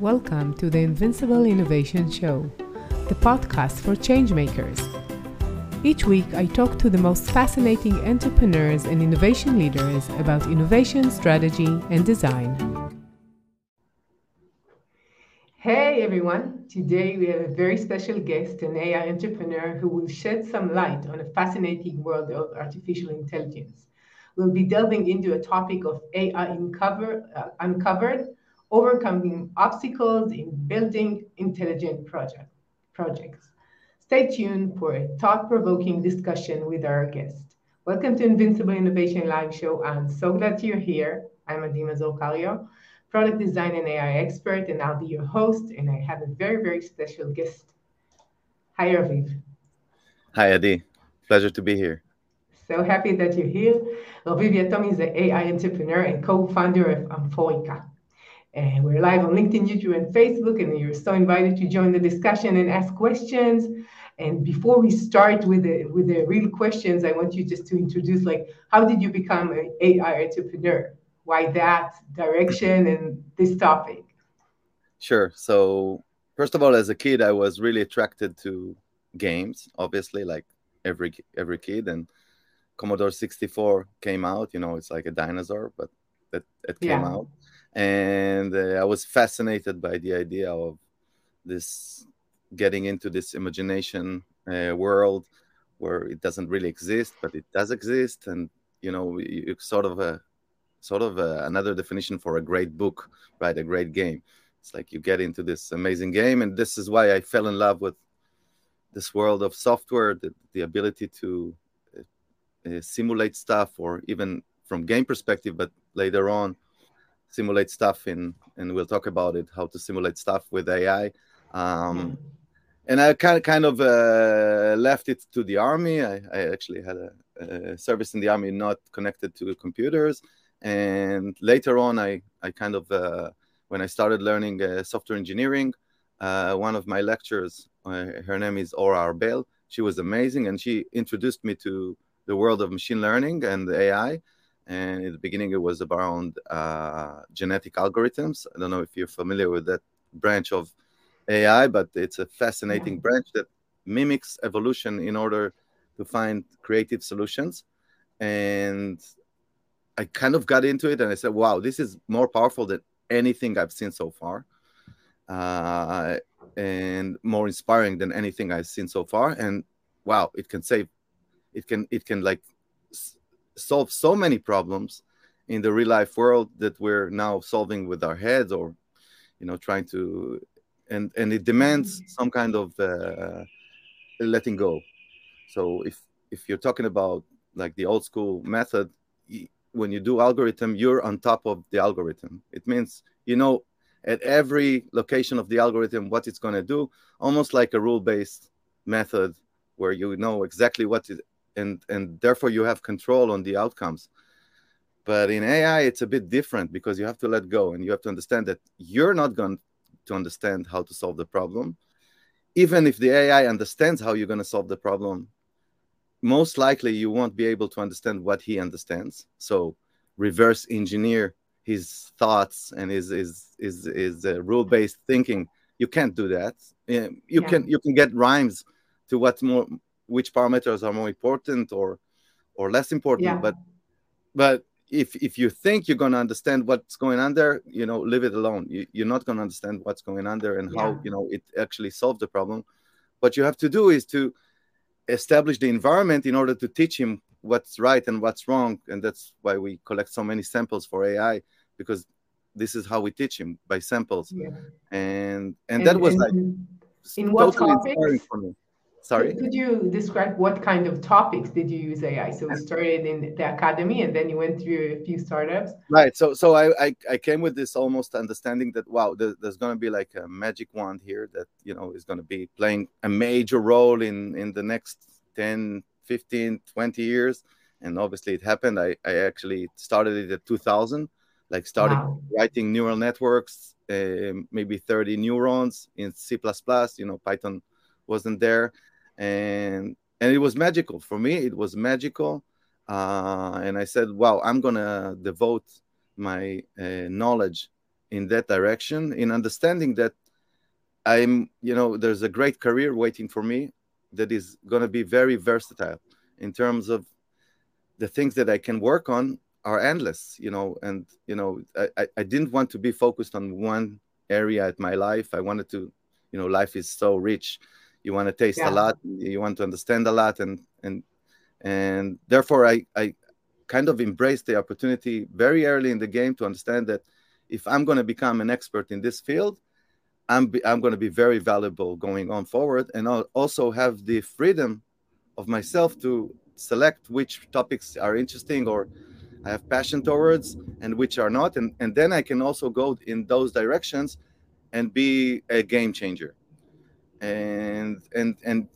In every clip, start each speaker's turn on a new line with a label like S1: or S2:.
S1: Welcome to the Invincible Innovation Show, the podcast for changemakers. Each week, I talk to the most fascinating entrepreneurs and innovation leaders about innovation, strategy, and design. Hey everyone! Today we have a very special guest, an AI entrepreneur who will shed some light on a fascinating world of artificial intelligence. We'll be delving into a topic of AI uncover, uh, uncovered overcoming obstacles in building intelligent project, projects. Stay tuned for a thought-provoking discussion with our guest. Welcome to Invincible Innovation Live Show. I'm so glad you're here. I'm Adi Mazor Kario, product design and AI expert, and I'll be your host. And I have a very, very special guest. Hi, Raviv.
S2: Hi, Adi. Pleasure to be here.
S1: So happy that you're here. Raviv Yatom is an AI entrepreneur and co-founder of Amphorica. And we're live on LinkedIn, YouTube, and Facebook, and you're so invited to join the discussion and ask questions. And before we start with the with the real questions, I want you just to introduce like how did you become an AI entrepreneur? Why that direction and this topic?
S2: Sure. So first of all, as a kid, I was really attracted to games, obviously, like every every kid. And Commodore 64 came out. You know, it's like a dinosaur, but that it came yeah. out and uh, I was fascinated by the idea of this getting into this imagination uh, world where it doesn't really exist, but it does exist, and you know, you, sort of a sort of a, another definition for a great book, right? A great game. It's like you get into this amazing game, and this is why I fell in love with this world of software, the, the ability to uh, uh simulate stuff, or even from game perspective, but later on simulate stuff in, and we'll talk about it, how to simulate stuff with AI. Um, and I kind of, kind of uh, left it to the army. I, I actually had a, a, service in the army not connected to computers. And later on, I, I kind of, uh, when I started learning uh, software engineering, uh, one of my lecturers, uh, her name is Ora Arbel. She was amazing, and she introduced me to the world of machine learning and AI and in the beginning it was around uh, genetic algorithms. I don't know if you're familiar with that branch of AI, but it's a fascinating yeah. branch that mimics evolution in order to find creative solutions. And I kind of got into it and I said, wow, this is more powerful than anything I've seen so far. Uh, and more inspiring than anything I've seen so far. And wow, it can save, it can, it can like solve so many problems in the real life world that we're now solving with our heads or you know trying to and and it demands mm. some kind of uh, letting go so if if you're talking about like the old school method when you do algorithm you're on top of the algorithm it means you know at every location of the algorithm what it's going to do almost like a rule based method where you know exactly what is and and therefore you have control on the outcomes. But in ai it's a bit different because you have to let go and you have to understand that you're not going to understand how to solve the problem. Even if the ai understands how you're going to solve the problem most likely you won't be able to understand what he understands. So reverse engineer his thoughts and his his his, his uh, rule based thinking. You can't do that. You yeah. can you can get rhymes to what's more which parameters are more important or or less important yeah. but but if if you think you're going to understand what's going on there you know leave it alone you, you're not going to understand what's going on there and yeah. how you know it actually solved the problem what you have to do is to establish the environment in order to teach him what's right and what's wrong and that's why we collect so many samples for ai because this is how we teach him by samples yeah. and, and and that was and like
S1: in what totally topics for me
S2: Sorry.
S1: Could you describe what kind of topics did you use AI? So you started in the academy and then you went through a few startups.
S2: Right. So so I I, I came with this almost understanding that wow, there, there's going to be like a magic wand here that you know is going to be playing a major role in in the next 10, 15, 20 years. And obviously it happened. I, I actually started it at 2000, like started wow. writing neural networks, uh, maybe 30 neurons in C++, you know, Python wasn't there and and it was magical for me it was magical uh, and i said wow i'm gonna devote my uh, knowledge in that direction, in understanding that I'm, you know, there's a great career waiting for me that is to be very versatile in terms of the things that I can work on are endless, you know, and you know, I, I didn't want to be focused on one area at my life. I wanted to, you know, life is so rich. You want to taste yeah. a lot, you want to understand a lot, and and and therefore I I kind of embraced the opportunity very early in the game to understand that if I'm going to become an expert in this field, I'm be, I'm going to be very valuable going on forward, and I'll also have the freedom of myself to select which topics are interesting or I have passion towards and which are not. And, and then I can also go in those directions and be a game changer. And and and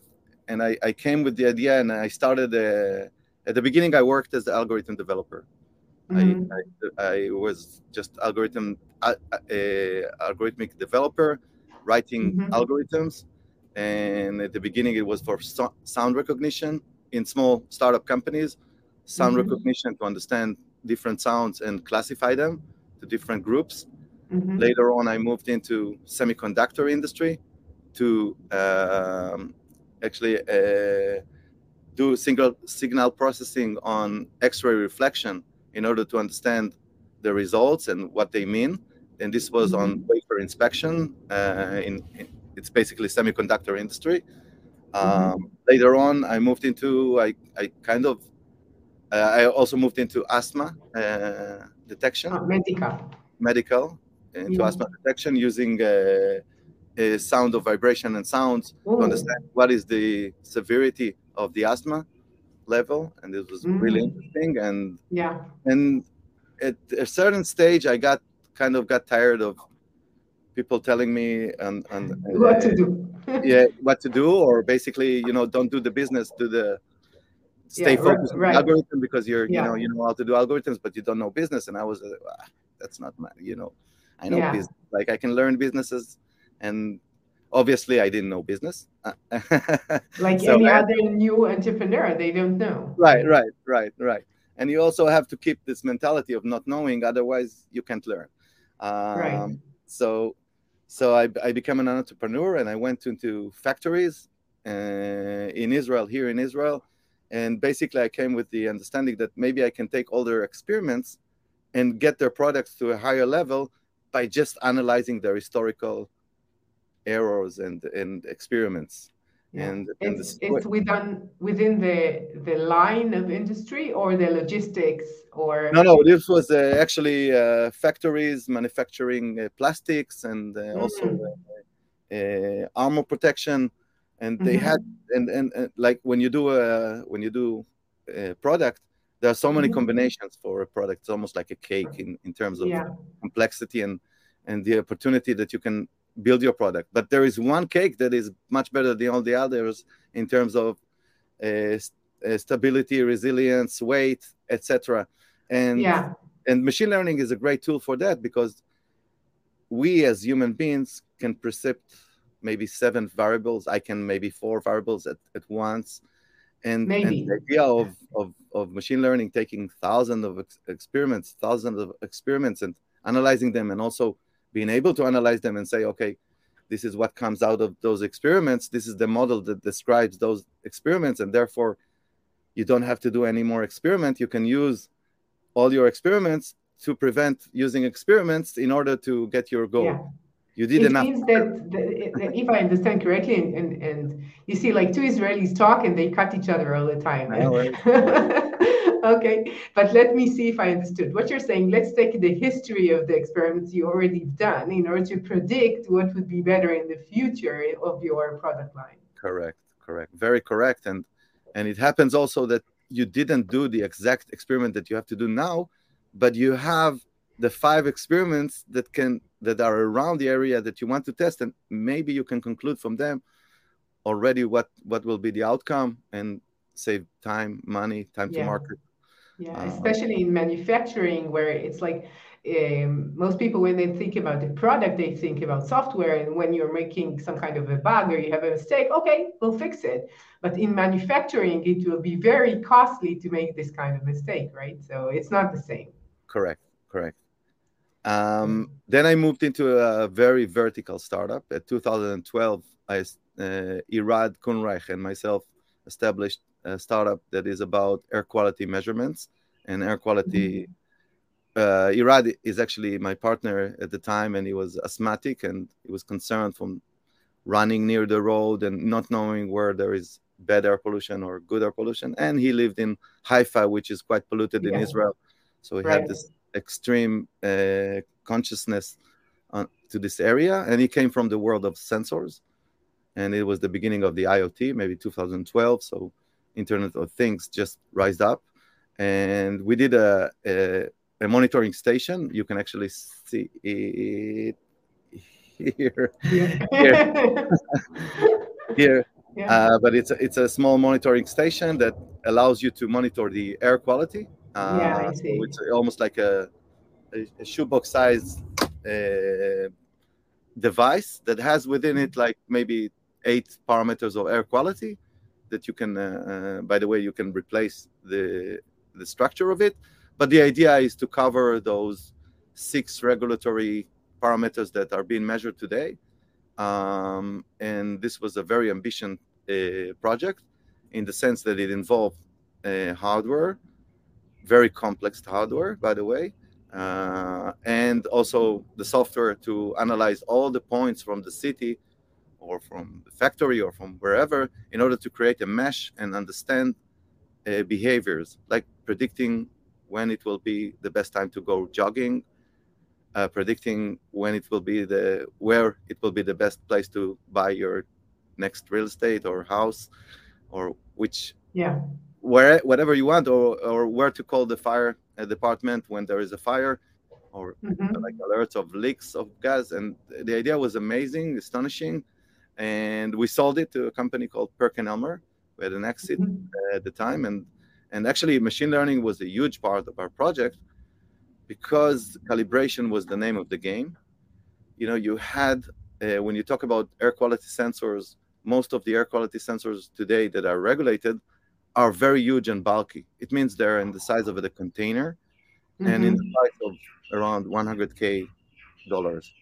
S2: and I, I came with the idea and I started uh, at the beginning I worked as an algorithm developer. Mm-hmm. I, I, I, was just algorithm uh, uh, algorithmic developer writing mm-hmm. algorithms and at the beginning it was for so- sound recognition in small startup companies sound mm-hmm. recognition to understand different sounds and classify them to different groups. Mm-hmm. Later on, I moved into semiconductor industry to um, actually uh, do single signal processing on X-ray reflection in order to understand the results and what they mean. And this was mm-hmm. on wafer inspection. Uh, in, in, it's basically semiconductor industry. Mm-hmm. Um, later on, I moved into I, I kind of uh, I also moved into asthma uh, detection.
S1: Oh, medical.
S2: Medical into yeah. asthma detection using uh, a sound of vibration and sounds Ooh. to understand what is the severity of the asthma level, and this was mm. really interesting. And
S1: yeah,
S2: and at a certain stage, I got kind of got tired of people telling me and, and
S1: what to do.
S2: yeah, what to do, or basically, you know, don't do the business, do the stay yeah, focused right, on algorithm because you're yeah. you know you know how to do algorithms but you don't know business and i was uh, ah, that's not my you know i know yeah. business like i can learn businesses and obviously i didn't know business.
S1: Like so, any other new entrepreneur they don't know.
S2: Right right right right. And you also have to keep this mentality of not knowing otherwise you can't learn. Um, right. so so I, I became an entrepreneur and i went into factories uh, in israel here in israel. And basically, I came with the understanding that maybe I can take all their experiments and get their products to a higher level by just analyzing their historical errors and, and experiments.
S1: Yeah. And, and it's, it's within within the the line of industry or the logistics or
S2: no no this was uh, actually uh, factories manufacturing uh, plastics and mm. also uh, uh, armor protection and they mm-hmm. had and, and, and like when you do a when you do a product there are so many mm-hmm. combinations for a product it's almost like a cake in, in terms of yeah. complexity and and the opportunity that you can build your product but there is one cake that is much better than all the others in terms of uh, uh, stability resilience weight etc and
S1: yeah.
S2: and machine learning is a great tool for that because we as human beings can precept maybe seven variables. I can maybe four variables at, at once. And, and the idea of, of, of machine learning taking thousands of ex- experiments, thousands of experiments, and analyzing them, and also being able to analyze them and say, okay, this is what comes out of those experiments. This is the model that describes those experiments, and therefore, you don't have to do any more experiment. You can use all your experiments to prevent using experiments in order to get your goal.
S1: Yeah
S2: you did
S1: it
S2: enough.
S1: means that, that, if I understand correctly, and, and, and, you see, like two Israelis talk and they cut each other all the time. okay, but let me see if I understood what you're saying. Let's take the history of the experiments you already done in order to predict what would be better in the future of your product line.
S2: Correct, correct, very correct, and and it happens also that you didn't do the exact experiment that you have to do now, but you have the five experiments that can that are around the area that you want to test and maybe you can conclude from them already what what will be the outcome and save time money time yeah. to market
S1: yeah uh, especially in manufacturing where it's like um, most people when they think about the product they think about software and when you're making some kind of a bug or you have a mistake okay we'll fix it. But in manufacturing it will be very costly to make this kind of mistake right? So it's not the same.
S2: Correct correct. Um, then I moved into a very vertical startup. At 2012, I, uh, Irad Kunreich and myself established a startup that is about air quality measurements and air quality. Mm-hmm. Uh, Irad is actually my partner at the time, and he was asthmatic and he was concerned from running near the road and not knowing where there is bad air pollution or good air pollution. And he lived in Haifa, which is quite polluted yeah. in Israel. So he right. had this extreme uh, consciousness on, to this area. And he came from the world of sensors. And it was the beginning of the IoT, maybe 2012. So Internet of Things just rised up. And we did a, a, a monitoring station. You can actually see it here. Yeah. here. here. Yeah. Uh, but it's a, it's a small monitoring station that allows you to monitor the air quality. Uh, yeah, I see. So it's almost like a, a, a shoebox size uh, device that has within it like maybe eight parameters of air quality that you can. Uh, uh, by the way, you can replace the the structure of it. But the idea is to cover those six regulatory parameters that are being measured today um, and this was a very ambitious uh, project in the sense that it involved hardware, very complex hardware, by the way, uh, and also the software to analyze all the points from the city or from the factory or from wherever in order to create a mesh and understand uh, behaviors like predicting when it will be the best time to go jogging uh, predicting when it will be the where it will be the best place to buy your next real estate or house or which
S1: yeah.
S2: where whatever you want or or where to call the fire uh, department when there is a fire or mm-hmm. like alerts of leaks of gas. And the idea was amazing astonishing and we sold it to a company called Perkin-Elmer we had an exit mm-hmm. at the time and and actually machine learning was a huge part of our project because calibration was the name of the game you know you had uh, when you talk about air quality sensors most of the air quality sensors today that are regulated are very huge and bulky it means they're in the size of a container mm-hmm. and in the mm-hmm. price of around 100k dollars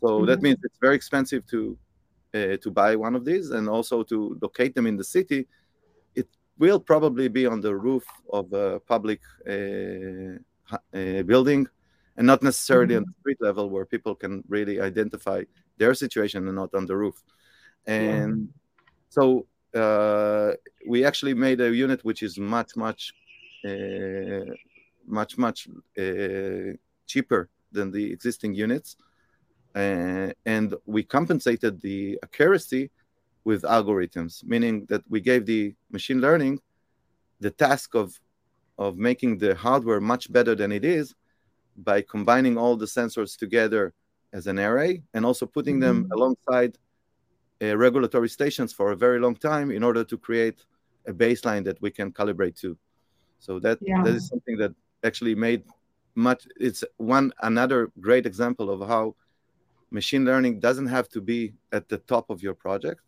S2: so mm-hmm. that means it's very expensive to uh, to buy one of these and also to locate them in the city it will probably be on the roof of a public uh, uh, building and not necessarily mm-hmm. on the street level where people can really identify their situation and not on the roof. And yeah. so uh, we actually made a unit which is much, much, uh, much, much uh, cheaper than the existing units. Uh, and we compensated the accuracy with algorithms, meaning that we gave the machine learning the task of of making the hardware much better than it is by combining all the sensors together as an array and also putting mm-hmm. them alongside uh, regulatory stations for a very long time in order to create a baseline that we can calibrate to. So that yeah. that is something that actually made much. It's one another great example of how machine learning doesn't have to be at the top of your project,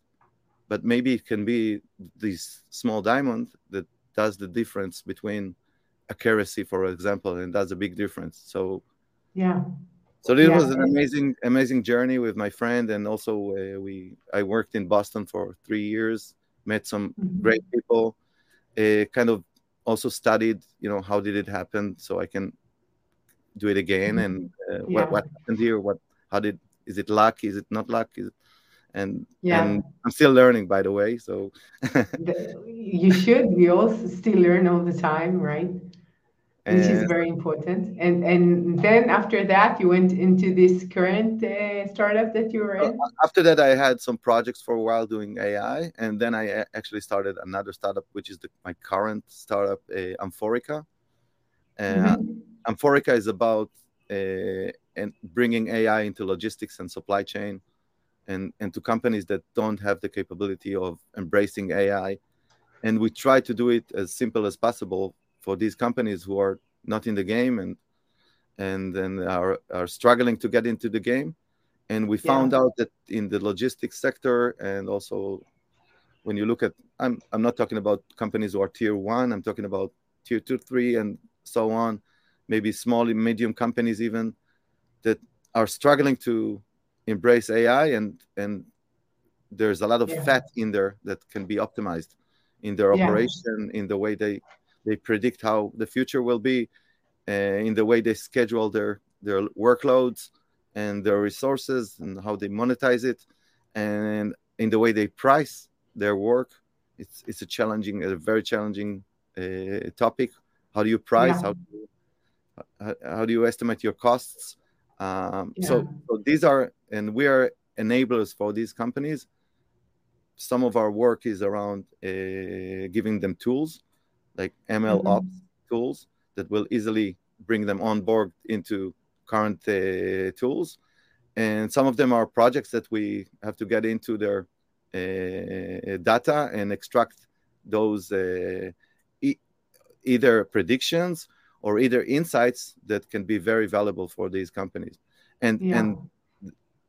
S2: but maybe it can be this small diamond that does the difference between accuracy, for example, and that's a big difference. So,
S1: yeah.
S2: So this
S1: yeah.
S2: was an amazing, amazing journey with my friend, and also uh, we I worked in Boston for three years, met some mm-hmm. great people, uh, kind of also studied, you know, how did it happen, so I can do it again, mm-hmm. and uh, yeah. what what happened here, what how did is it luck, is it not luck, is it, and yeah. and I'm still learning, by the way. So
S1: you should. We all still learn all the time, right? And Which is very important. And and then after that, you went into this current uh, startup that you were in.
S2: After that, I had some projects for a while doing AI, and then I actually started another startup, which is the, my current startup, uh, Amphorica. And mm-hmm. Amphorica is about uh, Uh, and bringing AI into logistics and supply chain and, and to companies that don't have the capability of embracing AI. And we try to do it as simple as possible for these companies who are not in the game and and then are, are struggling to get into the game. And we found yeah. out that in the logistics sector and also when you look at I'm I'm not talking about companies who are tier one, I'm talking about tier two, three, and so on, maybe small and medium companies even that are struggling to embrace AI, and and there's a lot of yeah. fat in there that can be optimized in their operation, in the way they they predict how the future will be, uh, in the way they schedule their their workloads and their resources, and how they monetize it, and in the way they price their work. It's it's a challenging, a very challenging uh, topic. How do you price? Yeah. How, do you, how, how, do you estimate your costs? Um, yeah. so, so these are, and we are enablers for these companies some of our work is around uh, giving them tools like ML mm-hmm. ops tools that will easily bring them on board into current uh, tools. And some of them are projects that we have to get into their uh, data and extract those uh, e- either predictions or either insights that can be very valuable for these companies. And yeah. and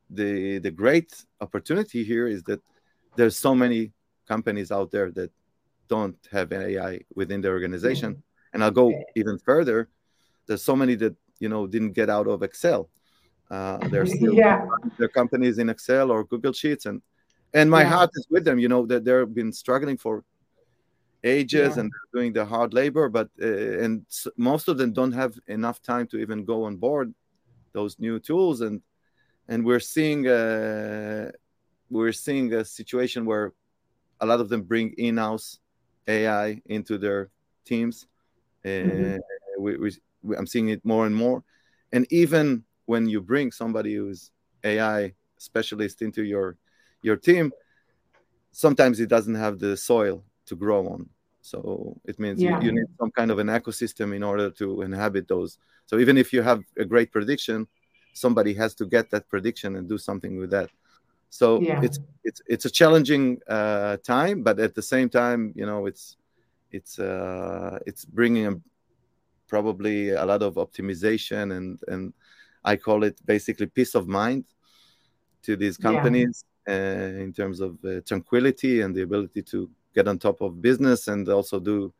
S2: the the great opportunity here is that there's so many companies out there that don't have AI within their organization. Mm-hmm. And I'll go even further. There's so many that you know didn't get out of Excel. Uh, they're still yeah. their companies in Excel or Google Sheets, and and my yeah. heart is with them. You know that they've been struggling for ages yeah. and doing the hard labor, but uh, and most of them don't have enough time to even go on board those new tools, and and we're seeing uh, we're seeing a situation where a lot of them bring in-house AI into their teams. Mm-hmm. Uh, we, we, I'm seeing it more and more. And even when you bring somebody who's AI specialist into your your team, sometimes it doesn't have the soil to grow on. So it means yeah. you, you, need some kind of an ecosystem in order to inhabit those. So even if you have a great prediction, somebody has to get that prediction and do something with that. So yeah. it's it's it's a challenging uh, time, but at the same time, you know, it's it's uh, it's bringing a, probably a lot of optimization and and I call it basically peace of mind to these companies yeah. uh, in terms of uh, tranquility and the ability to get on top of business and also do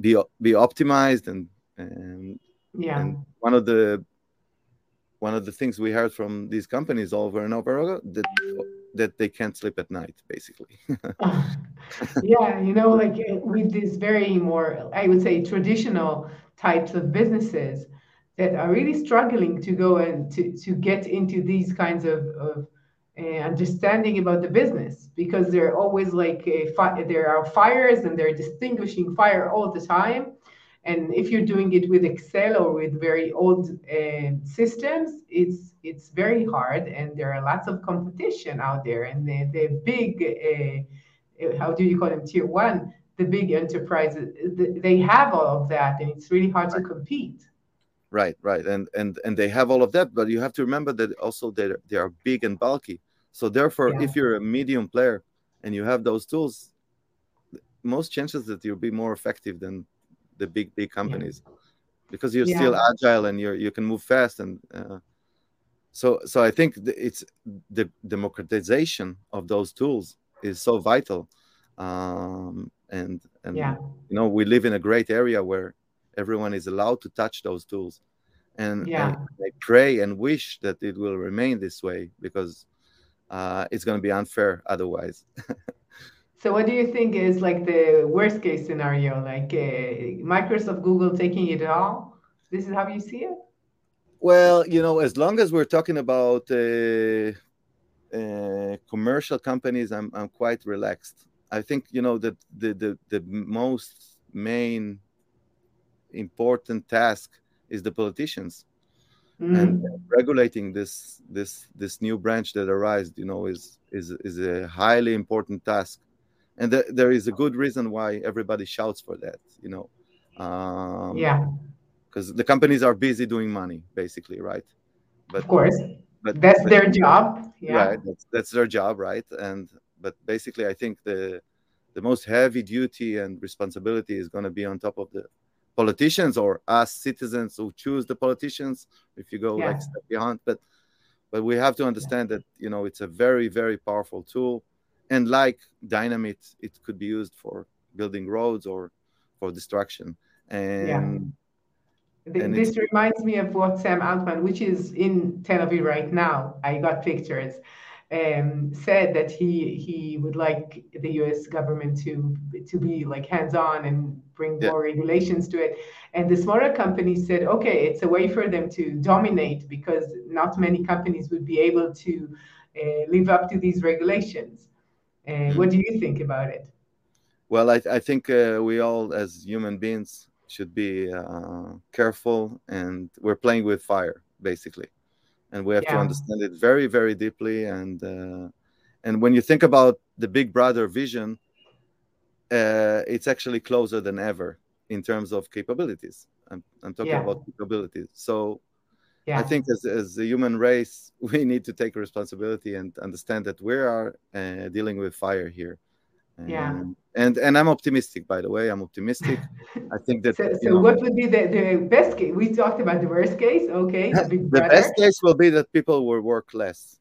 S2: be be optimized and and yeah. and one of the one of the things we heard from these companies over and over that that they can't sleep at night basically.
S1: Yeah you know like eh, with these very more i would say traditional types of businesses that are really struggling to go and to, to get into these kinds of, of understanding about the business because they're always like a fi- there are fires and they're distinguishing fire all the time and if you're doing it with Excel or with very old uh, systems, it's it's very hard, and there are lots of competition out there. And the, the big, uh, how do you call them, tier one, the big enterprises, they have all of that, and it's really hard to compete.
S2: Right, right, and and and they have all of that, but you have to remember that also they they are big and bulky. So therefore, yeah. if you're a medium player and you have those tools, most chances that you'll be more effective than the big big companies yeah. because you're yeah. still agile and you're you can move fast and uh, so so i think it's the democratization of those tools is so vital um, and and yeah. you know we live in a great area where everyone is allowed to touch those tools and, yeah. i pray and wish that it will remain this way because uh, it's going to be unfair otherwise
S1: So, what do you think is like the worst case scenario? Like uh, Microsoft, Google taking it all? This is how you see it?
S2: Well, you know, as long as we're talking about uh, uh, commercial companies, I'm, I'm quite relaxed. I think, you know, that the, the, the most main important task is the politicians. Mm. And regulating this this this new branch that arose, you know, is is is a highly important task. And th- there is a good reason why everybody shouts for that you know
S1: um, yeah.
S2: because the companies are busy doing money basically right?
S1: But of course. but that's but, their job. Yeah.
S2: Right that's, that's their job right? And but basically i think the the most heavy duty and responsibility is going to be on top of the politicians or us citizens who choose the politicians if you go yeah. like step behind but but we have to understand yeah. that you know it's a very very powerful tool and like dynamite it could be used for building roads or for destruction and
S1: yeah. this reminds me of what Sam Altman, which is in Tel Aviv right now. I got pictures. Um, said that he he would like the U.S. government to to be like hands-on and bring yeah. more regulations to it. And the smaller companies said, okay, it's a way for them to dominate because not many companies would be able to uh, live up to these regulations. Uh, mm-hmm. What do you think about it?
S2: Well, I, I think uh, we all, as human beings, should be uh, careful, and we're playing with fire, basically and we have yeah. to understand it very very deeply and uh, and when you think about the big brother vision uh, it's actually closer than ever in terms of capabilities i'm, I'm talking yeah. about capabilities so yeah. i think as, as a human race we need to take responsibility and understand that we are uh, dealing with fire here
S1: yeah.
S2: And and i'm optimistic by the way i'm optimistic. I think that
S1: so, so know, what would be the, the best case we talked about the worst case okay
S2: the, the best case will be that people will work less.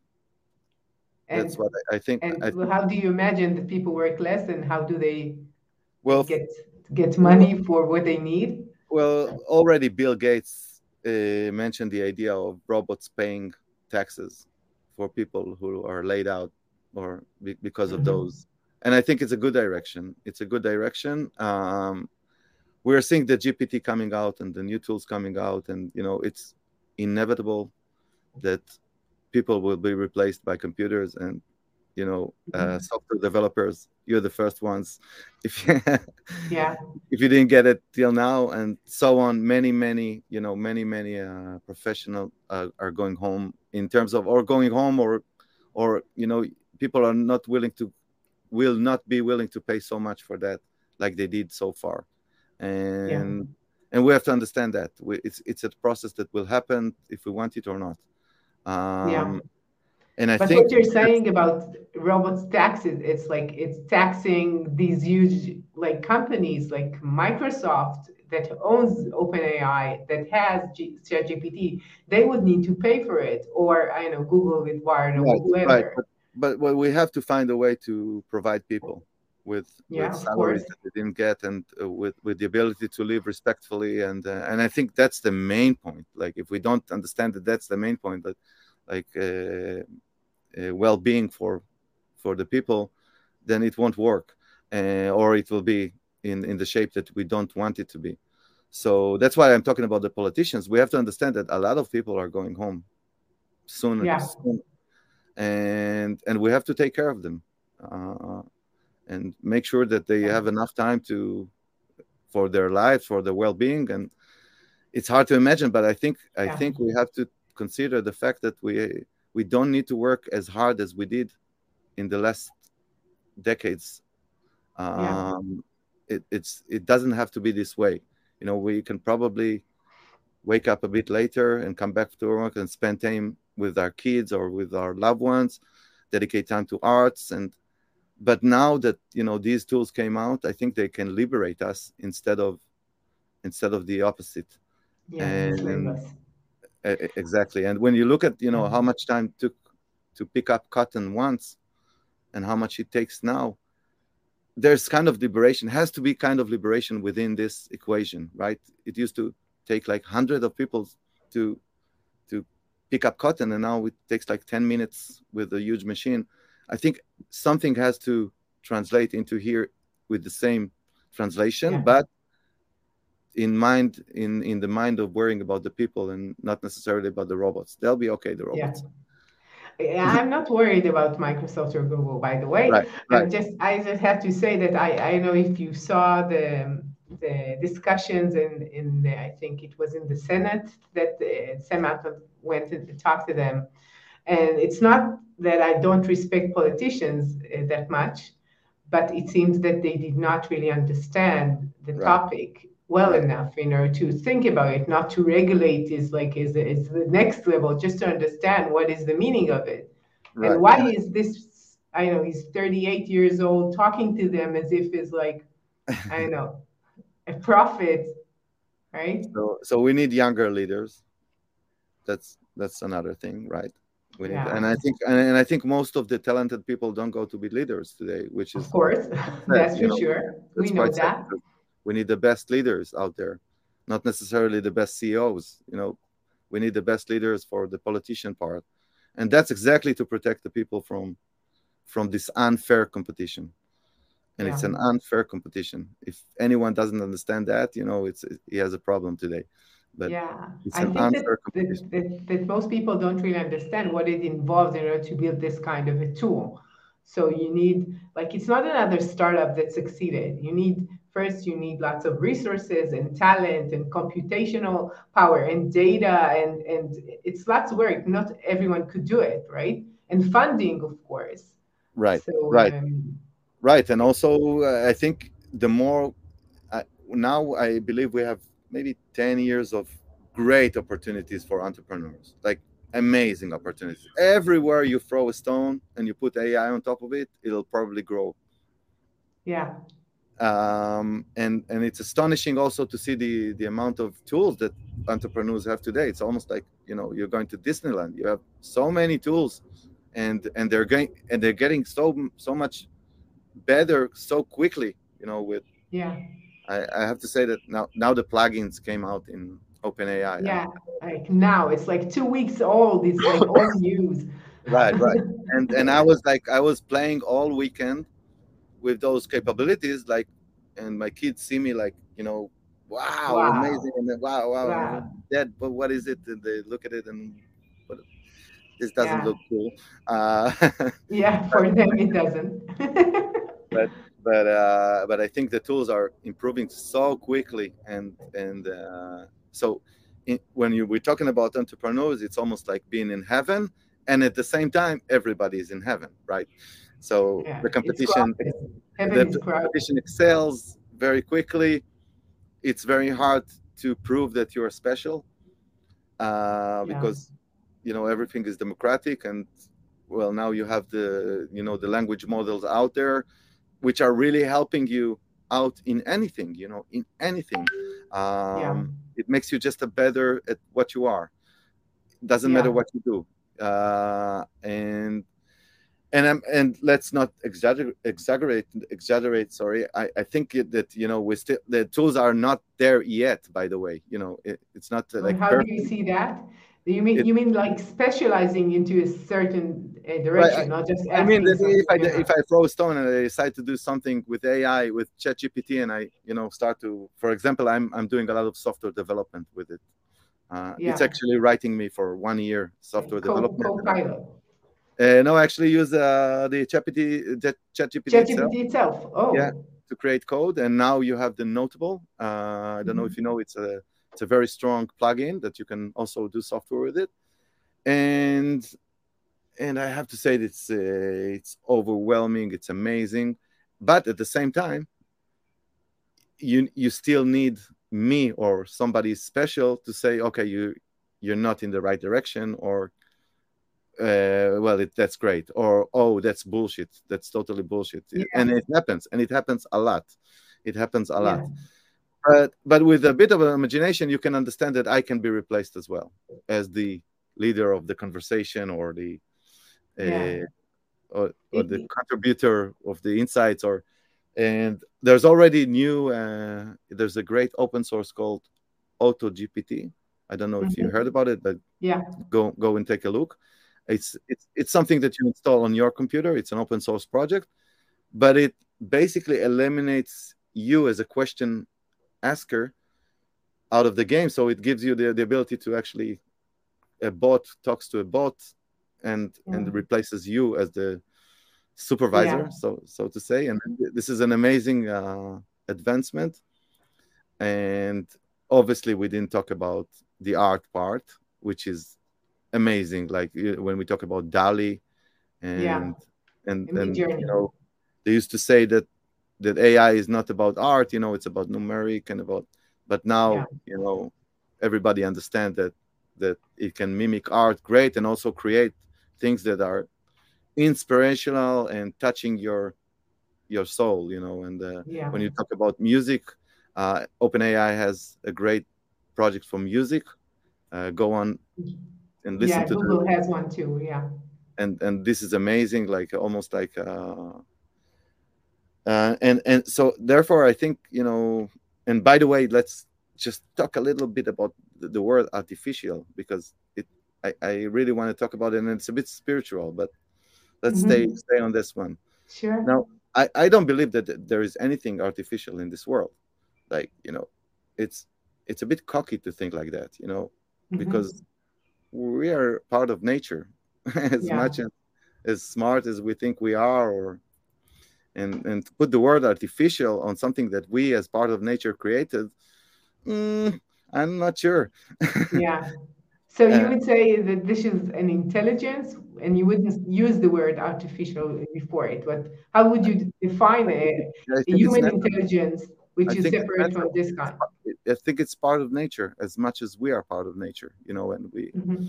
S2: And, that's what i, I think
S1: and
S2: I
S1: how do you imagine that people work less and how do they
S2: well
S1: get get money for what they need?
S2: well already bill gates uh, mentioned the idea of robots paying taxes for people who are laid out or be, because of mm-hmm. those and I think it's a good direction. It's a good direction. Um, we're seeing the GPT coming out and the new tools coming out, and you know it's inevitable that people will be replaced by computers and you know uh, mm-hmm. software developers you're the first ones if you,
S1: yeah
S2: if you didn't get it till now and so on many many you know many many uh, professional uh, are going home in terms of or going home or or you know people are not willing to will not be willing to pay so much for that like they did so far and yeah. and we have to understand that we, it's it's a process that will happen if we want it or not um, yeah. and i
S1: but
S2: think
S1: what you're saying about robots taxes it's like it's taxing these huge like companies like microsoft that owns OpenAI, that has ChatGPT, they would need to pay for it, or I know Google with Wired or right, whoever. Right. But,
S2: but well, we have to find a way to provide people with, yeah, with salaries that they didn't get and uh, with with the ability to live respectfully and uh, and I think that's the main point. Like if we don't understand that that's the main point, that like uh, uh well-being for for the people, then it won't work, uh, or it will be in in the shape that we don't want it to be. So that's why I'm talking about the politicians. We have to understand that a lot of people are going home soon,
S1: yeah.
S2: soon and and we have to take care of them uh, and make sure that they have enough time to for their lives for their well-being and it's hard to imagine but i think i yeah. think we have to consider the fact that we we don't need to work as hard as we did in the last decades um, yeah. it, it's it doesn't have to be this way you know we can probably wake up a bit later and come back to work and spend time with our kids or with our loved ones dedicate time to arts and but now that you know these tools came out i think they can liberate us instead of instead of the opposite.
S1: Yeah, and,
S2: exactly. And when you look at you know how mm-hmm. much time took to pick up cotton once and how much it takes now there's kind of liberation has to be kind of liberation within this equation right? It used to take like hundreds of people to pick up cotton and now it takes like 10 minutes with a huge machine i think something has to translate into here with the same translation yeah. but in mind in in the mind of worrying about the people and not necessarily about the robots they'll be okay the robots
S1: yeah. I'm not worried about Microsoft or Google, by the way.
S2: Right, right.
S1: just I just have to say that I, I know if you saw the the discussions in, in the, I think it was in the Senate that uh, Sam Altman went to talk to them. And it's not that I don't respect politicians uh, that much, but it seems that they did not really understand the right. topic well right. enough, you know, to think about it, not to regulate is like is, is the next level, just to understand what is the meaning of it. Right. And why is this, I know he's 38 years old, talking to them as if it's like, I know, a prophet, right?
S2: So, so we need younger leaders. That's that's another thing, right? We need, yeah. and I think and I think most of the talented people don't go to be leaders today, which is
S1: of course that's for know, sure. We know that.
S2: We need the best leaders out there, not necessarily the best CEOs. You know, we need the best leaders for the politician part, and that's exactly to protect the people from from this unfair competition. And yeah. it's an unfair competition. If anyone doesn't understand that, you know, it's it, he has a problem today.
S1: But yeah, I think that, that, that, that most people don't really understand what it involves in order to build this kind of a tool. So you need like it's not another startup that succeeded. You need first you need lots of resources and talent and computational power and data and and it's lots of work. Not everyone could do it, right? And funding, of course.
S2: Right. So, right. Um, right. And also, uh, I think the more uh, now, I believe we have maybe 10 years of great opportunities for entrepreneurs like amazing opportunities. Everywhere you throw a stone and you put ai on top of it it'll probably grow.
S1: Yeah.
S2: Um, and and it's astonishing also to see the the amount of tools that entrepreneurs have today. It's almost like you know you're going to disneyland. You have so many tools and and they're going and they're getting so so much better so quickly you know with
S1: yeah
S2: I, I have to say that now now the plugins came out in OpenAI.
S1: Yeah, like now it's like two weeks old. It's like all news.
S2: Right, right. And and I was like I was playing all weekend with those capabilities, like, and my kids see me like you know, wow, wow. amazing, and then wow, wow, wow. Dad, but what is it? And they look at it and but this doesn't yeah. look cool. Uh,
S1: yeah, for them it doesn't.
S2: But but uh, but I think the tools are improving so quickly, and and uh, so in, when you we're talking about entrepreneurs, it's almost like being in heaven, and at the same time, everybody is in heaven, right? So yeah, the competition, the competition excels very quickly. It's very hard to prove that you are special uh, yeah. because you know everything is democratic and well now you have the you know the language models out there which are really helping you out in anything you know in anything um, yeah. it makes you just a better at what you are doesn't yeah. matter what you do uh, and and I'm, and let's not exaggerate exaggerate exaggerate sorry i i think that you know we still the tools are not there yet by the way you know it, it's not uh, like
S1: how perfect. do you see that you mean it, you mean like specializing into a certain uh, direction, right, not just? I mean,
S2: if I if I throw a stone and I decide to do something with AI with ChatGPT, and I you know start to, for example, I'm I'm doing a lot of software development with it. Uh, yeah. It's actually writing me for one year software Co- development.
S1: Co-pilot.
S2: Uh, no, I actually use uh, the ChatGPT, ChatGPT,
S1: ChatGPT itself. itself. Oh,
S2: yeah, to create code, and now you have the Noteable. Uh, I don't mm-hmm. know if you know, it's a it's a very strong plugin that you can also do software with it, and and I have to say it's uh, it's overwhelming. It's amazing, but at the same time, you you still need me or somebody special to say, okay, you you're not in the right direction, or uh, well, it, that's great, or oh, that's bullshit. That's totally bullshit, yeah. and it happens, and it happens a lot. It happens a yeah. lot but but with a bit of imagination, you can understand that I can be replaced as well as the leader of the conversation or the uh, yeah. or, or, the contributor of the insights or and there's already new uh, there's a great open source called AutoGPT. I don't know mm-hmm. if you mm-hmm. heard about it, but
S1: yeah,
S2: go go and take a look. It's it's it's something that you install on your computer. It's an open source project, but it basically eliminates you as a question asker out of the game. So it gives you the, the ability to actually a bot talks to a bot and mm. and replaces you as the supervisor, yeah. so so to say. And this is an amazing uh, advancement. And obviously, we didn't talk about the art part, which is amazing. Like when we talk about DALL-E, and yeah. and and you know, they used to say that that AI is not about art, you know, it's about numeric and about. But now, yeah. you know, everybody understands that that it can mimic art great and also create things that are inspirational and touching your your soul, you know. And uh, yeah. when you talk about music, uh, OpenAI has a great project for music. Uh, go on and listen
S1: yeah,
S2: to.
S1: Google the, has one too. Yeah.
S2: And and this is amazing, like almost like. Uh, uh, and and so therefore i think you know and by the way let's just talk a little bit about the, word artificial because it I, I really want to talk about it and it's a bit spiritual, but let's mm-hmm. stay stay on this one.
S1: Sure.
S2: Now I, I don't believe that there is anything artificial in this world. Like, you know, it's it's a bit cocky to think like that, you know, mm-hmm. because we are part of nature as yeah. much as, as smart as we think we are or and and to put the word artificial on something that we as part of nature created mm, i'm not sure.
S1: Yeah. So you uh, would say that this is an intelligence and you wouldn't use the word artificial before it. But how would you define a, a human intelligence which I is separate from this kind.
S2: I think it's part of nature as much as we are part of nature you know and we mm-hmm.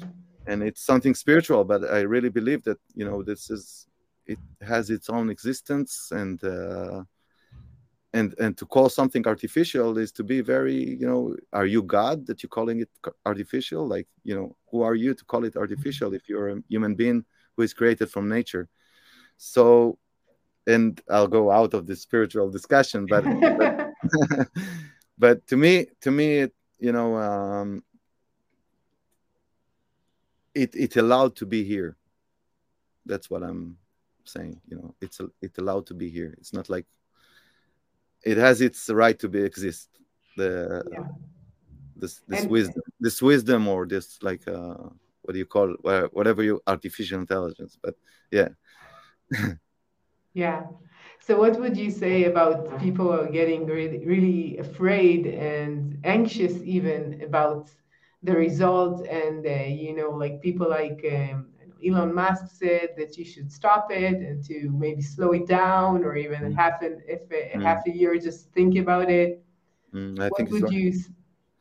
S2: and it's something spiritual but i really believe that you know this is it has its own existence and uh, and and to call something artificial is to be very you know are you god that you're calling it artificial? Like you know who are you to call it artificial if you're a human being who is created from nature? So and i'll go out of the spiritual discussion but but, but, to me to me it, you know um it it allowed to be here. That's what i'm saying you know it's a, it allowed to be here. It's not like it has its right to be exist. The yeah. this this and, wisdom this wisdom or this like uh what do you call it whatever you artificial intelligence but yeah.
S1: Yeah. So what would you say about people getting really, really afraid and anxious even about the result and uh, you know like people like um, Elon Musk said that you should stop it and to maybe slow it down or even mm. half an if a, mm. half a year just think about it.
S2: Mm, I
S1: what
S2: think
S1: would
S2: right.
S1: you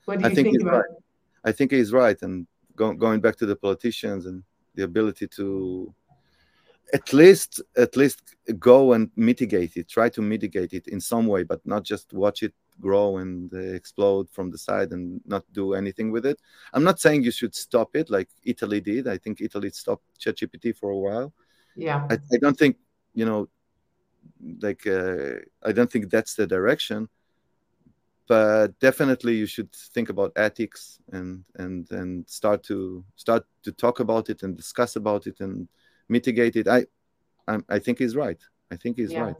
S1: what do
S2: I
S1: you
S2: think,
S1: think about?
S2: Right. I think he's right, and go, going back to the politicians and the ability to at least at least go and mitigate it, try to mitigate it in some way, but not just watch it grow and explode from the side and not do anything with it. I'm not saying you should stop it like Italy did. I think Italy stopped ChatGPT for a while.
S1: Yeah.
S2: I, I don't think, you know, like, uh, I don't think that's the direction. But definitely, you should think about ethics and and and start to start to talk about it and discuss about it and mitigate it. I I, I think he's right. I think he's yeah. right.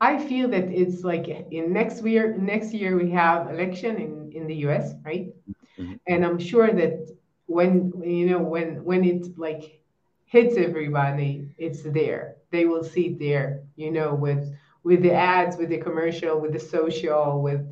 S1: I feel that it's like in next year, next year we have election in, in the US, right? Mm-hmm. And I'm sure that when you know when when it like hits everybody, it's there. They will see it there, you know, with with the ads, with the commercial, with the social, with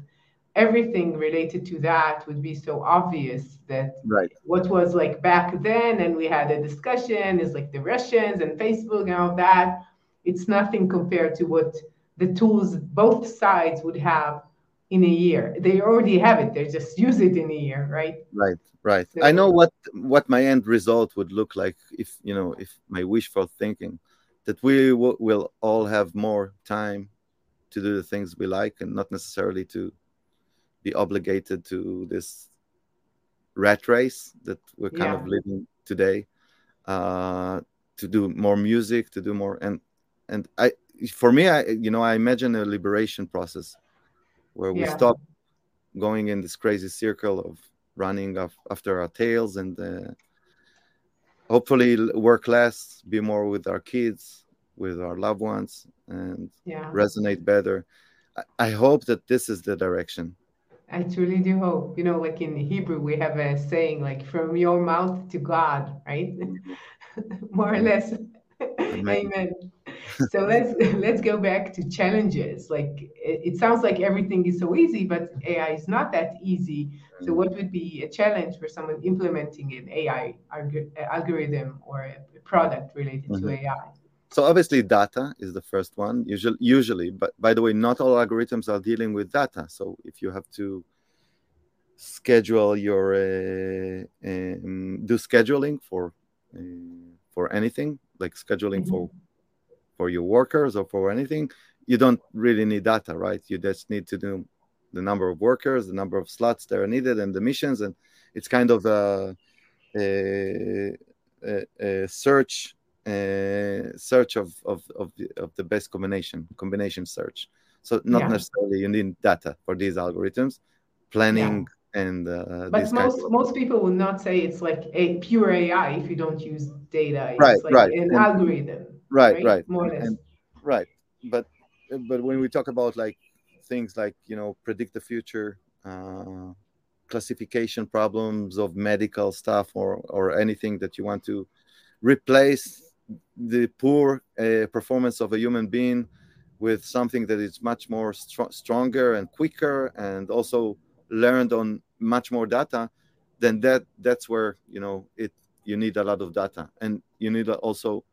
S1: everything related to that would be so obvious that
S2: right.
S1: what was like back then and we had a discussion is like the Russians and Facebook and all that. It's nothing compared to what the tools both sides would have in a year. They already have it. They just use it in a year, right?
S2: Right, right. So, I know what what my end result would look like if you know if my wishful thinking that we will, will all have more time to do the things we like and not necessarily to be obligated to this rat race that we're kind yeah. of living today. Uh, to do more music, to do more and and I for me, I you know I imagine a liberation process where we yeah. stop going in this crazy circle of running after our tails and uh, hopefully work less, be more with our kids, with our loved ones, and
S1: yeah.
S2: resonate better. I, I hope that this is the direction.
S1: I truly do hope. You know, like in Hebrew, we have a saying like from your mouth to God, right? More or less. Amen. So let's let's go back to challenges. Like it, it, sounds like everything is so easy, but AI is not that easy. So what would be a challenge for someone implementing an AI algorithm or a product related mm-hmm. to AI?
S2: So obviously data is the first one. Usually, usually, but by the way, not all algorithms are dealing with data. So if you have to schedule your uh, um, do scheduling for uh, for anything like scheduling mm-hmm. for for your workers or for anything, you don't really need data, right? You just need to do the number of workers, the number of slots that are needed, and the missions, and it's kind of a, a, a search a search of of of the, of the best combination combination search. So not yeah. necessarily you need data for these algorithms. Planning, and uh,
S1: but most of... most people will not say it's like a pure AI if you don't use data. It's
S2: right,
S1: like
S2: right.
S1: An
S2: and,
S1: algorithm.
S2: Right, right, right.
S1: More or less. And,
S2: right, but but when we talk about like things like you know predict the future, uh, classification problems of medical stuff or or anything that you want to replace the poor uh, performance of a human being with something that is much more str- stronger and quicker and also learned on much more data then that that's where you know it you need a lot of data and you need also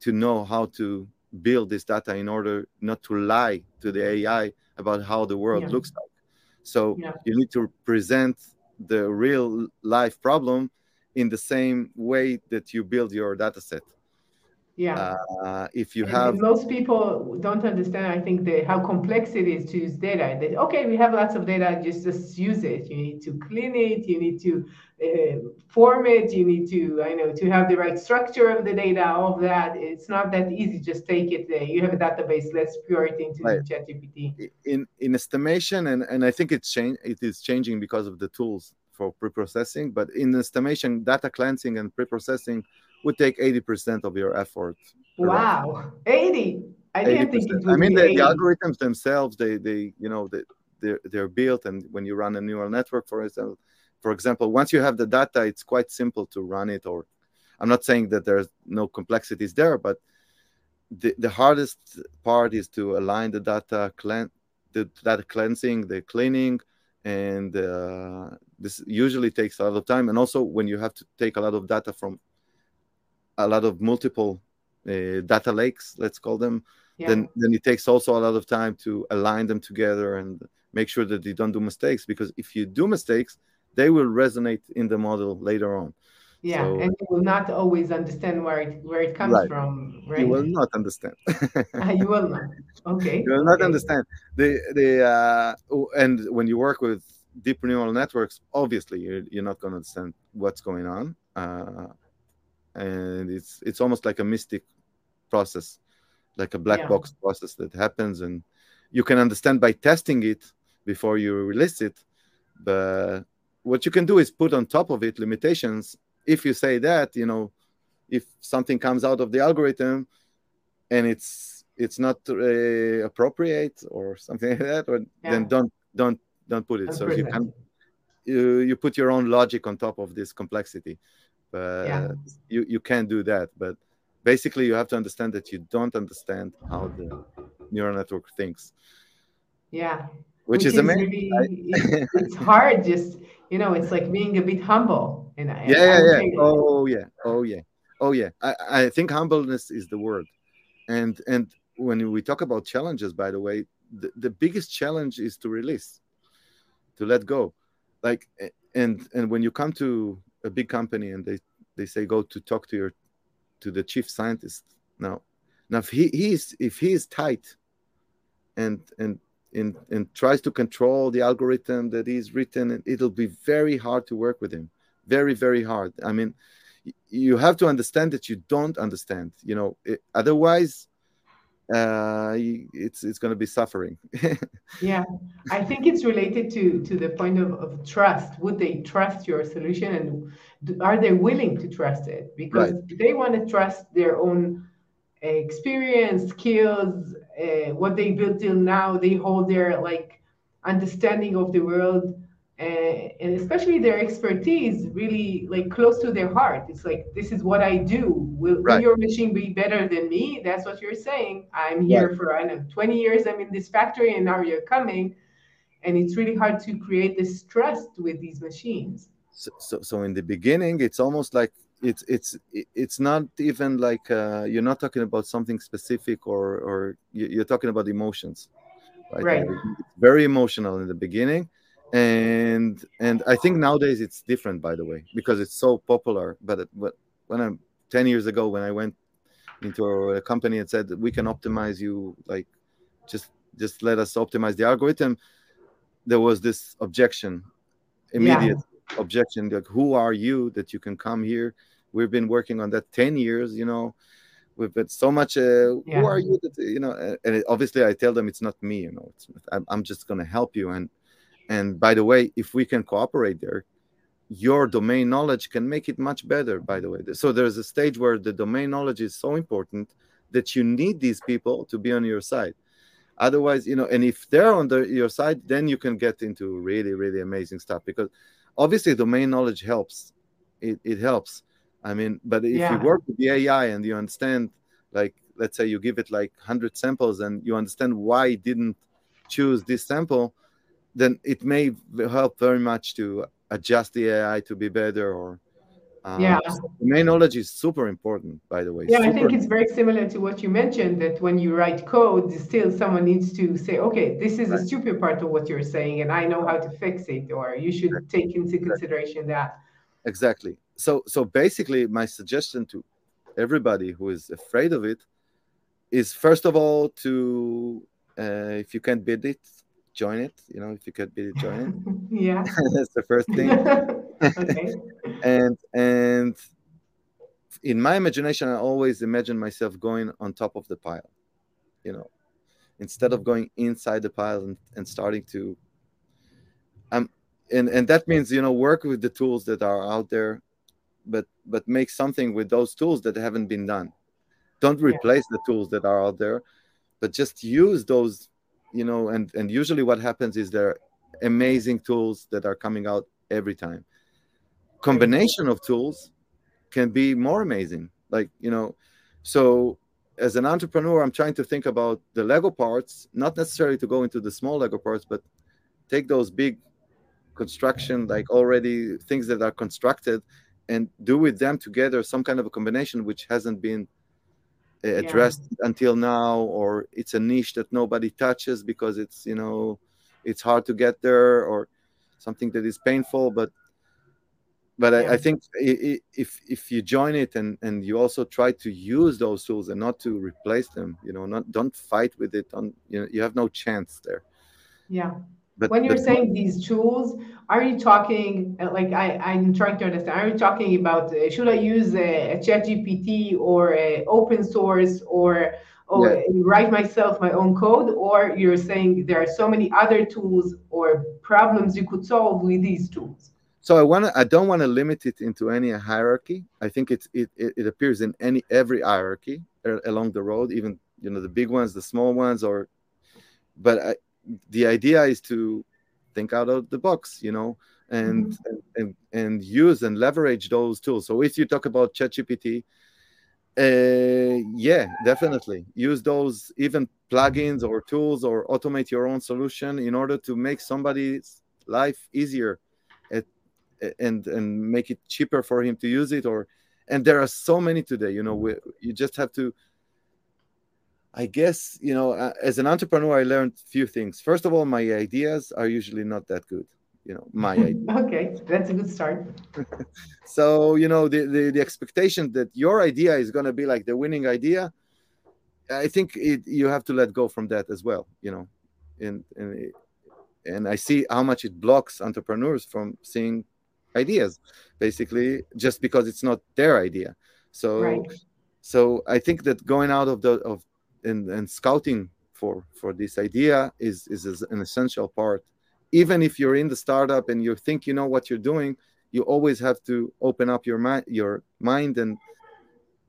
S2: to know how to build this data in order not to lie to the ai about how the world yeah. looks like so yeah. you need to present the real life problem in the same way that you build your data set
S1: yeah.
S2: Uh, if you
S1: and,
S2: have
S1: most people don't understand, I think, the, how complex it is to use data. That okay, we have lots of data, just just use it. You need to clean it. You need to uh, form it. You need to, I know, to have the right structure of the data. All of that. It's not that easy. Just take it. Uh, you have a database. Let's pure it into right. ChatGPT.
S2: In in estimation, and and I think it's change. It is changing because of the tools for pre-processing. But in estimation, data cleansing and pre-processing would take 80% of your effort.
S1: Wow, 80. I didn't 80%. think it would
S2: I mean,
S1: the,
S2: the, algorithms themselves, they, they, you know, they, they're, they're built. And when you run a neural network, for example, for example, once you have the data, it's quite simple to run it. Or I'm not saying that there's no complexities there, but the, the hardest part is to align the data, clean, the data cleansing, the cleaning, and uh, this usually takes a lot of time. And also when you have to take a lot of data from a lot of multiple uh, data lakes, let's call them, yeah. then then it takes also a lot of time to align them together and make sure that you don't do mistakes. Because if you do mistakes, they will resonate in the model later on.
S1: Yeah, so, and you will not always understand where it where it comes
S2: right.
S1: from. Right?
S2: You will not understand.
S1: you will not. Okay.
S2: You will not
S1: okay.
S2: understand the the uh, and when you work with deep neural networks, obviously you're, you're not going to understand what's going on. Uh, and it's it's almost like a mystic process like a black yeah. box process that happens and you can understand by testing it before you release it but what you can do is put on top of it limitations if you say that you know if something comes out of the algorithm and it's it's not uh, appropriate or something like that or yeah. then don't don't don't put it That's so you can you, you put your own logic on top of this complexity but yeah. you you can't do that but basically you have to understand that you don't understand how the neural network thinks.
S1: Yeah.
S2: Which, which is, is, amazing
S1: really, it's, it's, hard just you know it's like being a bit humble and
S2: I, yeah yeah, yeah. oh yeah. Oh yeah. Oh yeah. I, I think humbleness is the word. And and when we talk about challenges by the way the, the biggest challenge is to release to let go. Like and and when you come to a big company and they they say go to talk to your to the chief scientist. Now now if he, he is if he is tight and and and, and tries to control the algorithm that he's written it'll be very hard to work with him. Very very hard. I mean you have to understand that you don't understand you know it, otherwise uh, it's it's going to be suffering.
S1: yeah, I think it's related to to the point of, of trust. Would they trust your solution, and are they willing to trust it? Because right. they want to trust their own experience, skills, uh, what they built till now. They hold their like understanding of the world and especially their expertise really like close to their heart. It's like this is what i do. Will, right. will your machine be better than me? That's what you're saying. I'm here right. for i know 20 years. I'm in this factory and now you're coming. And it's really hard to create this trust with these machines.
S2: So, so, so in the beginning it's almost like it's it's it's not even like uh, you're not talking about something specific or or you're talking about emotions.
S1: Right, right.
S2: very emotional in the beginning and and I think nowadays it's different, by the way, because it's so popular. But but when I'm ten years ago, when I went into a company and said we can optimize you, like just just let us optimize the algorithm, there was this objection, immediate yeah. objection, like who are you that you can come here? We've been working on that ten years, you know. We've been so much. Uh, yeah. Who are you? That you know? And obviously, I tell them it's not me. You know, it's I'm, I'm just going to help you and and by the way if we can cooperate there your domain knowledge can make it much better by the way. So there's a stage where the domain knowledge is so important that you need these people to be on your side. Otherwise you know and if they're on the, your side then you can get into really really amazing stuff because obviously domain knowledge helps. It, it helps. I mean but if yeah. you work with the ai and you understand like let's say you give it like 100 samples and you understand why it didn't choose this sample then it may help very much to adjust the ai to be better or
S1: um, yeah.
S2: domain knowledge is super important, by the way.
S1: Yeah,
S2: super
S1: I think it's very similar to what you mentioned that when you write code, still someone needs to say, okay, this is right. a stupid part of what you're saying, and I know how to fix it, or you should exactly. take into consideration that.
S2: Exactly. So, so basically, my suggestion to everybody who is afraid of it is first of all to, uh, if you can't beat it, join it. You know, if you could be join
S1: it. yeah.
S2: That's the first thing. okay. and and in my imagination, I always imagine myself going on top of the pile. You know, instead of going inside the pile and, and starting to um and and that means you know work with the tools that are out there but but make something with those tools that haven't been done don't replace yeah. the tools that are out there but just use those you know and and usually what happens is there are amazing tools that are coming out every time. Combination of tools can be more amazing like you know so as an entrepreneur i'm trying to think about the lego parts not necessarily to go into the small lego parts but take those big construction like already things that are constructed and do with them together some kind of a combination which hasn't been addressed yeah. until now or it's a niche that nobody touches because it's you know it's hard to get there or something that is painful but but yeah. I, I, think if if you join it and and you also try to use those tools and not to replace them you know not don't fight with it on you know you have no chance there
S1: yeah but when you're saying these tools, are you talking like I, I'm trying to understand? Are you talking about uh, should I use a, a ChatGPT or a open source or or yeah. write myself my own code, or you're saying there are so many other tools or problems you could solve with these tools?
S2: So I want to. I don't want to limit it into any hierarchy. I think it, it it appears in any every hierarchy uh, along the road, even you know the big ones, the small ones, or. But I, the idea is to think out of the box you know and, mm-hmm. and and use and leverage those tools so if you talk about ChatGPT uh, yeah definitely use those even plugins or tools or automate your own solution in order to make somebody's life easier at, and and make it cheaper for him to use it or and there are so many today you know we, you just have to I guess you know, uh, as an entrepreneur, I learned a few things. First of all, my ideas are usually not that good. You know, my idea.
S1: okay, that's a good start.
S2: so you know, the, the the expectation that your idea is going to be like the winning idea, I think it, you have to let go from that as well. You know, and and and I see how much it blocks entrepreneurs from seeing ideas, basically, just because it's not their idea. So. Right. So I think that going out of the of and, and scouting for for this idea is, is is an essential part. Even if you're in the startup and you think you know what you're doing you always have to open up your mind your mind and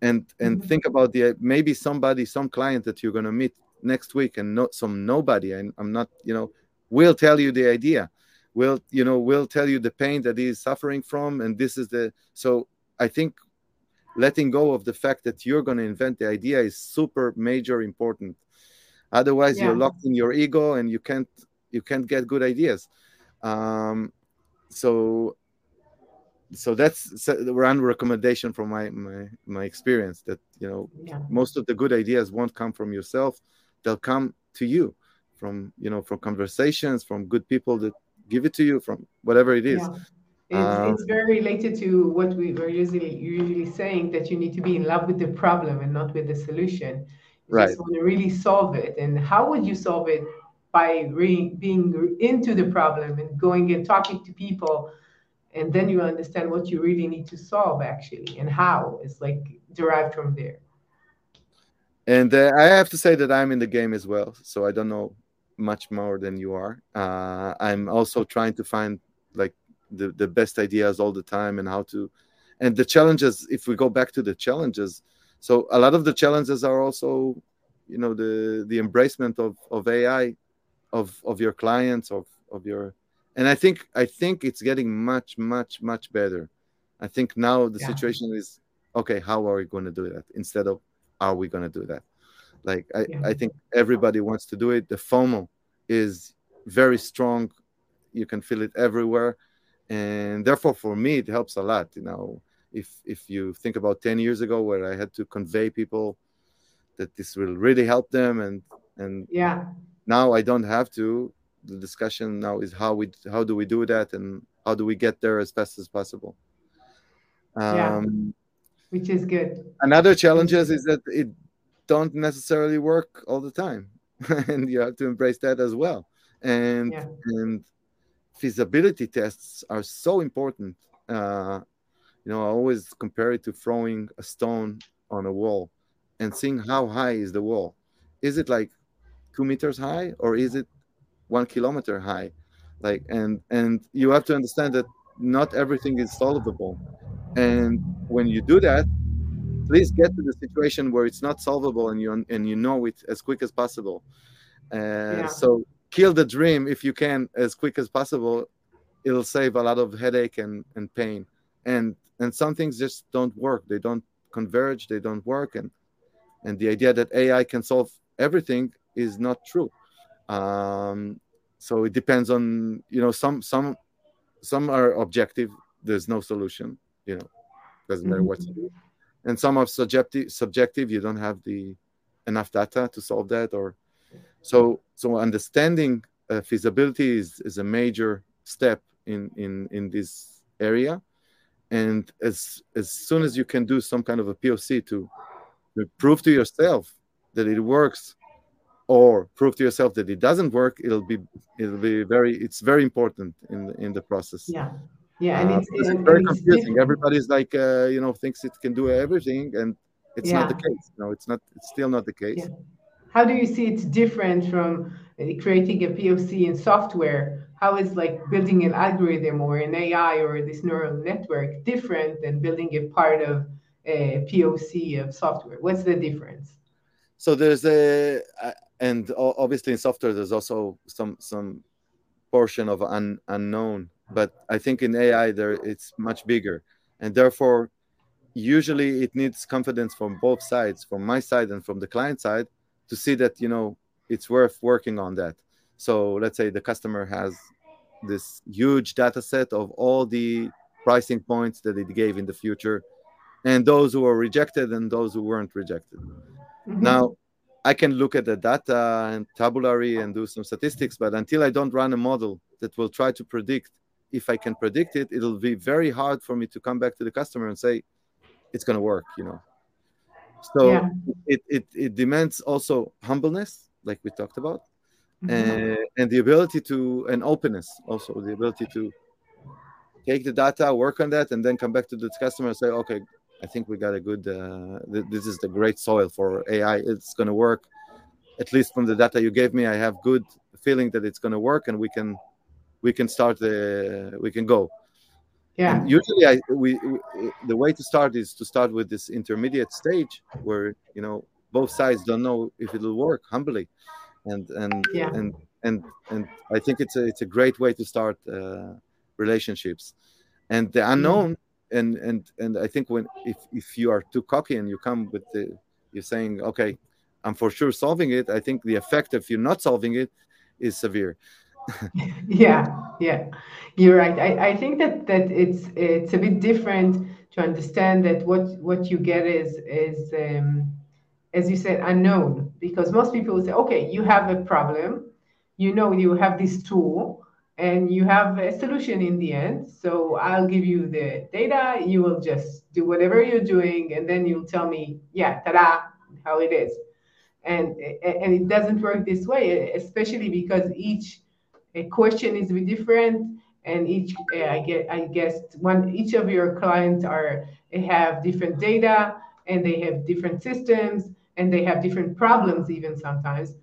S2: and and mm-hmm. think about the maybe somebody some client that you're going to meet next week and not some nobody. And i'm not you know will tell you the idea. Will you know will tell you the pain that he's suffering from and this is the so i think letting go of the fact that you're going to invent the idea is super major important otherwise yeah. you're locked in your ego and you can't you can't get good ideas um, so so that's one recommendation from my, my my experience that you know yeah. most of the good ideas won't come from yourself they'll come to you from you know from conversations from good people that give it to you from whatever it is yeah.
S1: It's, um, it's very related to what we were usually usually saying that you need to be in love with the problem and not with the solution. You
S2: right.
S1: just want to really solve it. And how would you solve it? By re- being into the problem and going and talking to people, and then you understand what you really need to solve actually, and how it's like derived from there.
S2: And uh, I have to say that I'm in the game as well, so I don't know much more than you are. Uh, I'm also trying to find like the, the best ideas all the time and how to and the challenges if we go back to the challenges so a lot of the challenges are also you know the the embracement of of ai of of your clients of of your and i think i think it's getting much much much better. I think now the yeah. situation is okay how are we going to do that? Instead of are we going to do that? Like I, yeah. I think everybody wants to do it. The fomo is very strong. You can feel it everywhere and therefore for me it helps a lot you know. If if you think about 10 years ago where i had to convey people that this will really help them and and
S1: yeah.
S2: now i don't have to the discussion now is how we how do we do that and how do we get there as fast as possible.
S1: Um, yeah. which is good.
S2: another challenges is that it don't necessarily work all the time. And you have to embrace that as well. And yeah. and feasibility tests are so important uh, you know i always compare it to throwing a stone on a wall and seeing how high is the wall. Is it like two meters high or is it one kilometer high? Like and and you have to understand that not everything is solvable. And when you do that please get to the situation where it's not solvable and you and you know it as quick as possible. Uh, yeah. so kill the dream if you can as quick as possible. It'll save a lot of headache and, and pain. And and some things just don't work. They don't converge they don't work. And and the idea that ai can solve everything is not true. Um, so it depends on you know some some some are objective. There's no solution you know doesn't matter what you do. And some are subjective subjective. You don't have the enough data to solve that or so so understanding uh, feasibility is, is a major step in in in this area. And as as soon as you can do some kind of a poc to, to prove to yourself that it works or prove to yourself that it doesn't work it'll be it'll be very it's very important in the, in the process.
S1: Yeah. Yeah and uh, it's,
S2: it's, very confusing. everybody's like uh, you know thinks it can do everything and it's yeah. not the case. No it's not it's still not the case. Yeah.
S1: How do you see it's different from uh, creating a poc in software how is like building an algorithm or an AI or this neural network different than building a part of a POC of software? What's the difference?
S2: So there's a, and obviously in software there's also some some portion of un, unknown, but I think in AI there it's much bigger, and therefore usually it needs confidence from both sides, from my side and from the client side, to see that you know it's worth working on that. So let's say the customer has this huge data set of all the pricing points that it gave in the future and those who were rejected and those who weren't rejected. Mm-hmm. Now, I can look at the data and tabulary and do some statistics, but until I don't run a model that will try to predict, if I can predict it, it'll be very hard for me to come back to the customer and say it's going to work, you know. So yeah. it, it, it demands also humbleness, like we talked about, mm-hmm. and the ability to and openness also the ability to take the data work on that and then come back to the customer and say okay i think we got a good uh, th- this is the great soil for ai it's going to work at least from the data you gave me i have good feeling that it's going to work and we can we can start the we can go
S1: yeah
S2: and usually i we, we, the way to start is to start with this intermediate stage where you know both sides don't know if it'll work humbly and and yeah. and and and I think it's a it's a great way to start uh, relationships, and the mm. unknown. Mm. And, and and I think when if, if you are too cocky and you come with the you're saying okay I'm for sure solving it I think the effect if you're not solving it is severe
S1: yeah yeah. You're right. I, I think that that it's it's a bit different to understand that what what you get is is um, as you said, unknown. Because most people will say, okay, you have a problem, you know, you have this tool and you have a solution in the end. So I'll give you the data, you will just do whatever you're doing, and then you'll tell me, yeah, ta-da, how it is. And, and it doesn't work this way, especially because each question is different and each eh, I get I guess one each of your clients are eh, have different data and they have different systems and they have different problems even sometimes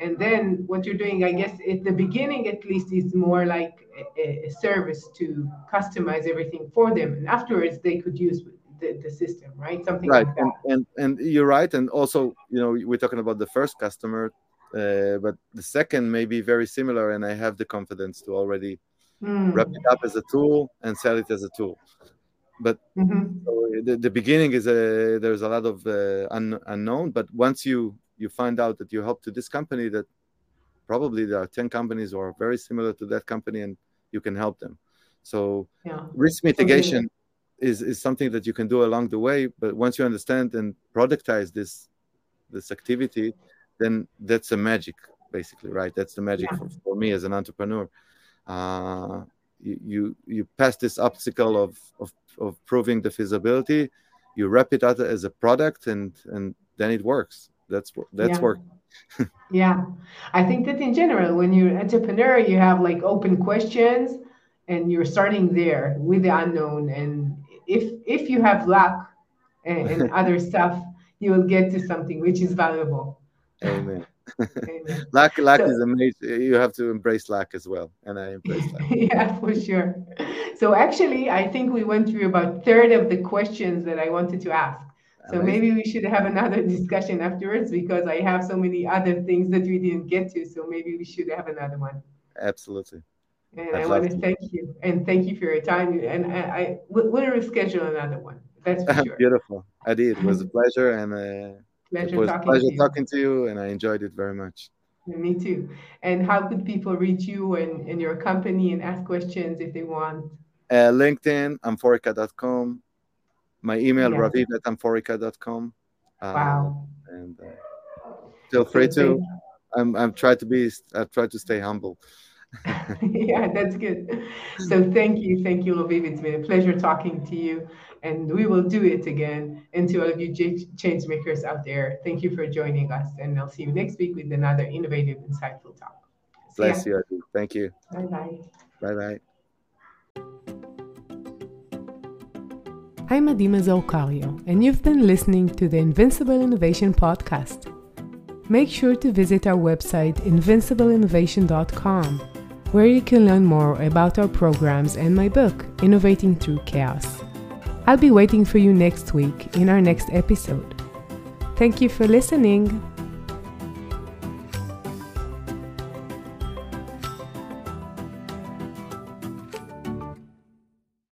S1: And then what you're doing, I guess, at the beginning at least, is more like a, a service to customize everything for them, and afterwards they could use the, the system, right? Something
S2: right.
S1: like that.
S2: And, and and you're right. And also, you know, we're talking about the first customer, uh, but the second may be very similar, and I have the confidence to already
S1: Mm.
S2: wrap it up as a tool and sell it as a tool. But
S1: Mhm.
S2: so the, the beginning is a there's a lot of uh, un, unknown. But once you you find out that you help to this company, that probably there are ten companies who are very similar to that company, and you can help them. So
S1: Yeah.
S2: risk mitigation is is something that you can do along the way. But once you understand and productize this this activity, then that's a magic, basically, right? That's the magic
S1: Yeah.
S2: for, for me as an entrepreneur. Uh, you, you you pass this obstacle of, of of proving the feasibility, you wrap it out as a product, and and then it works. That's what that's
S1: Yeah.
S2: work.
S1: Yeah, I think that in general, when you're an entrepreneur, you have like open questions, and you're starting there with the unknown. And if if you have luck and, and other stuff, you will get to something which is valuable.
S2: Amen.
S1: Amen.
S2: Luck, luck
S1: So-
S2: is amazing. You have to embrace luck as well, and I embrace luck.
S1: yeah, for sure. So actually, I think we went through about third of the questions that I wanted to ask. So
S2: Amazing.
S1: maybe we should have another discussion afterwards because I have so many other things that we didn't get to. So maybe we should have another one.
S2: Absolutely.
S1: And
S2: I'd
S1: I want to
S2: to.
S1: thank you and thank you for your time. And I, I we'll we'll reschedule another one. That's for sure.
S2: Beautiful. Adi, it was a pleasure, and uh, it
S1: Pleasure
S2: was a
S1: talking
S2: pleasure
S1: to you.
S2: talking to you, and I enjoyed it very much.
S1: Me too. And how could people reach you and, and your company and ask questions if they want?
S2: Uh, LinkedIn, amphorica.com. My email,
S1: Yeah.
S2: raviv at amphorica.com. Uh,
S1: Wow.
S2: And uh, feel free
S1: So
S2: to. I'm, I'm trying to be. I try to stay humble.
S1: yeah, that's good. So thank you, thank you, Raviv. It's been a pleasure talking to you, and we will do it again. And to all of you change makers out there, thank you for joining us, and I'll see you next week with another innovative, insightful talk.
S2: Bless you, Thank you.
S1: Bye bye.
S2: Bye bye.
S1: I'm Adi Mazor Kario, and you've been listening to the Invincible Innovation Podcast. Make sure to visit our website, invincibleinnovation.com, where you can learn more about our programs and my book, Innovating Through Chaos. I'll be waiting for you next week in our next episode. Thank you for listening.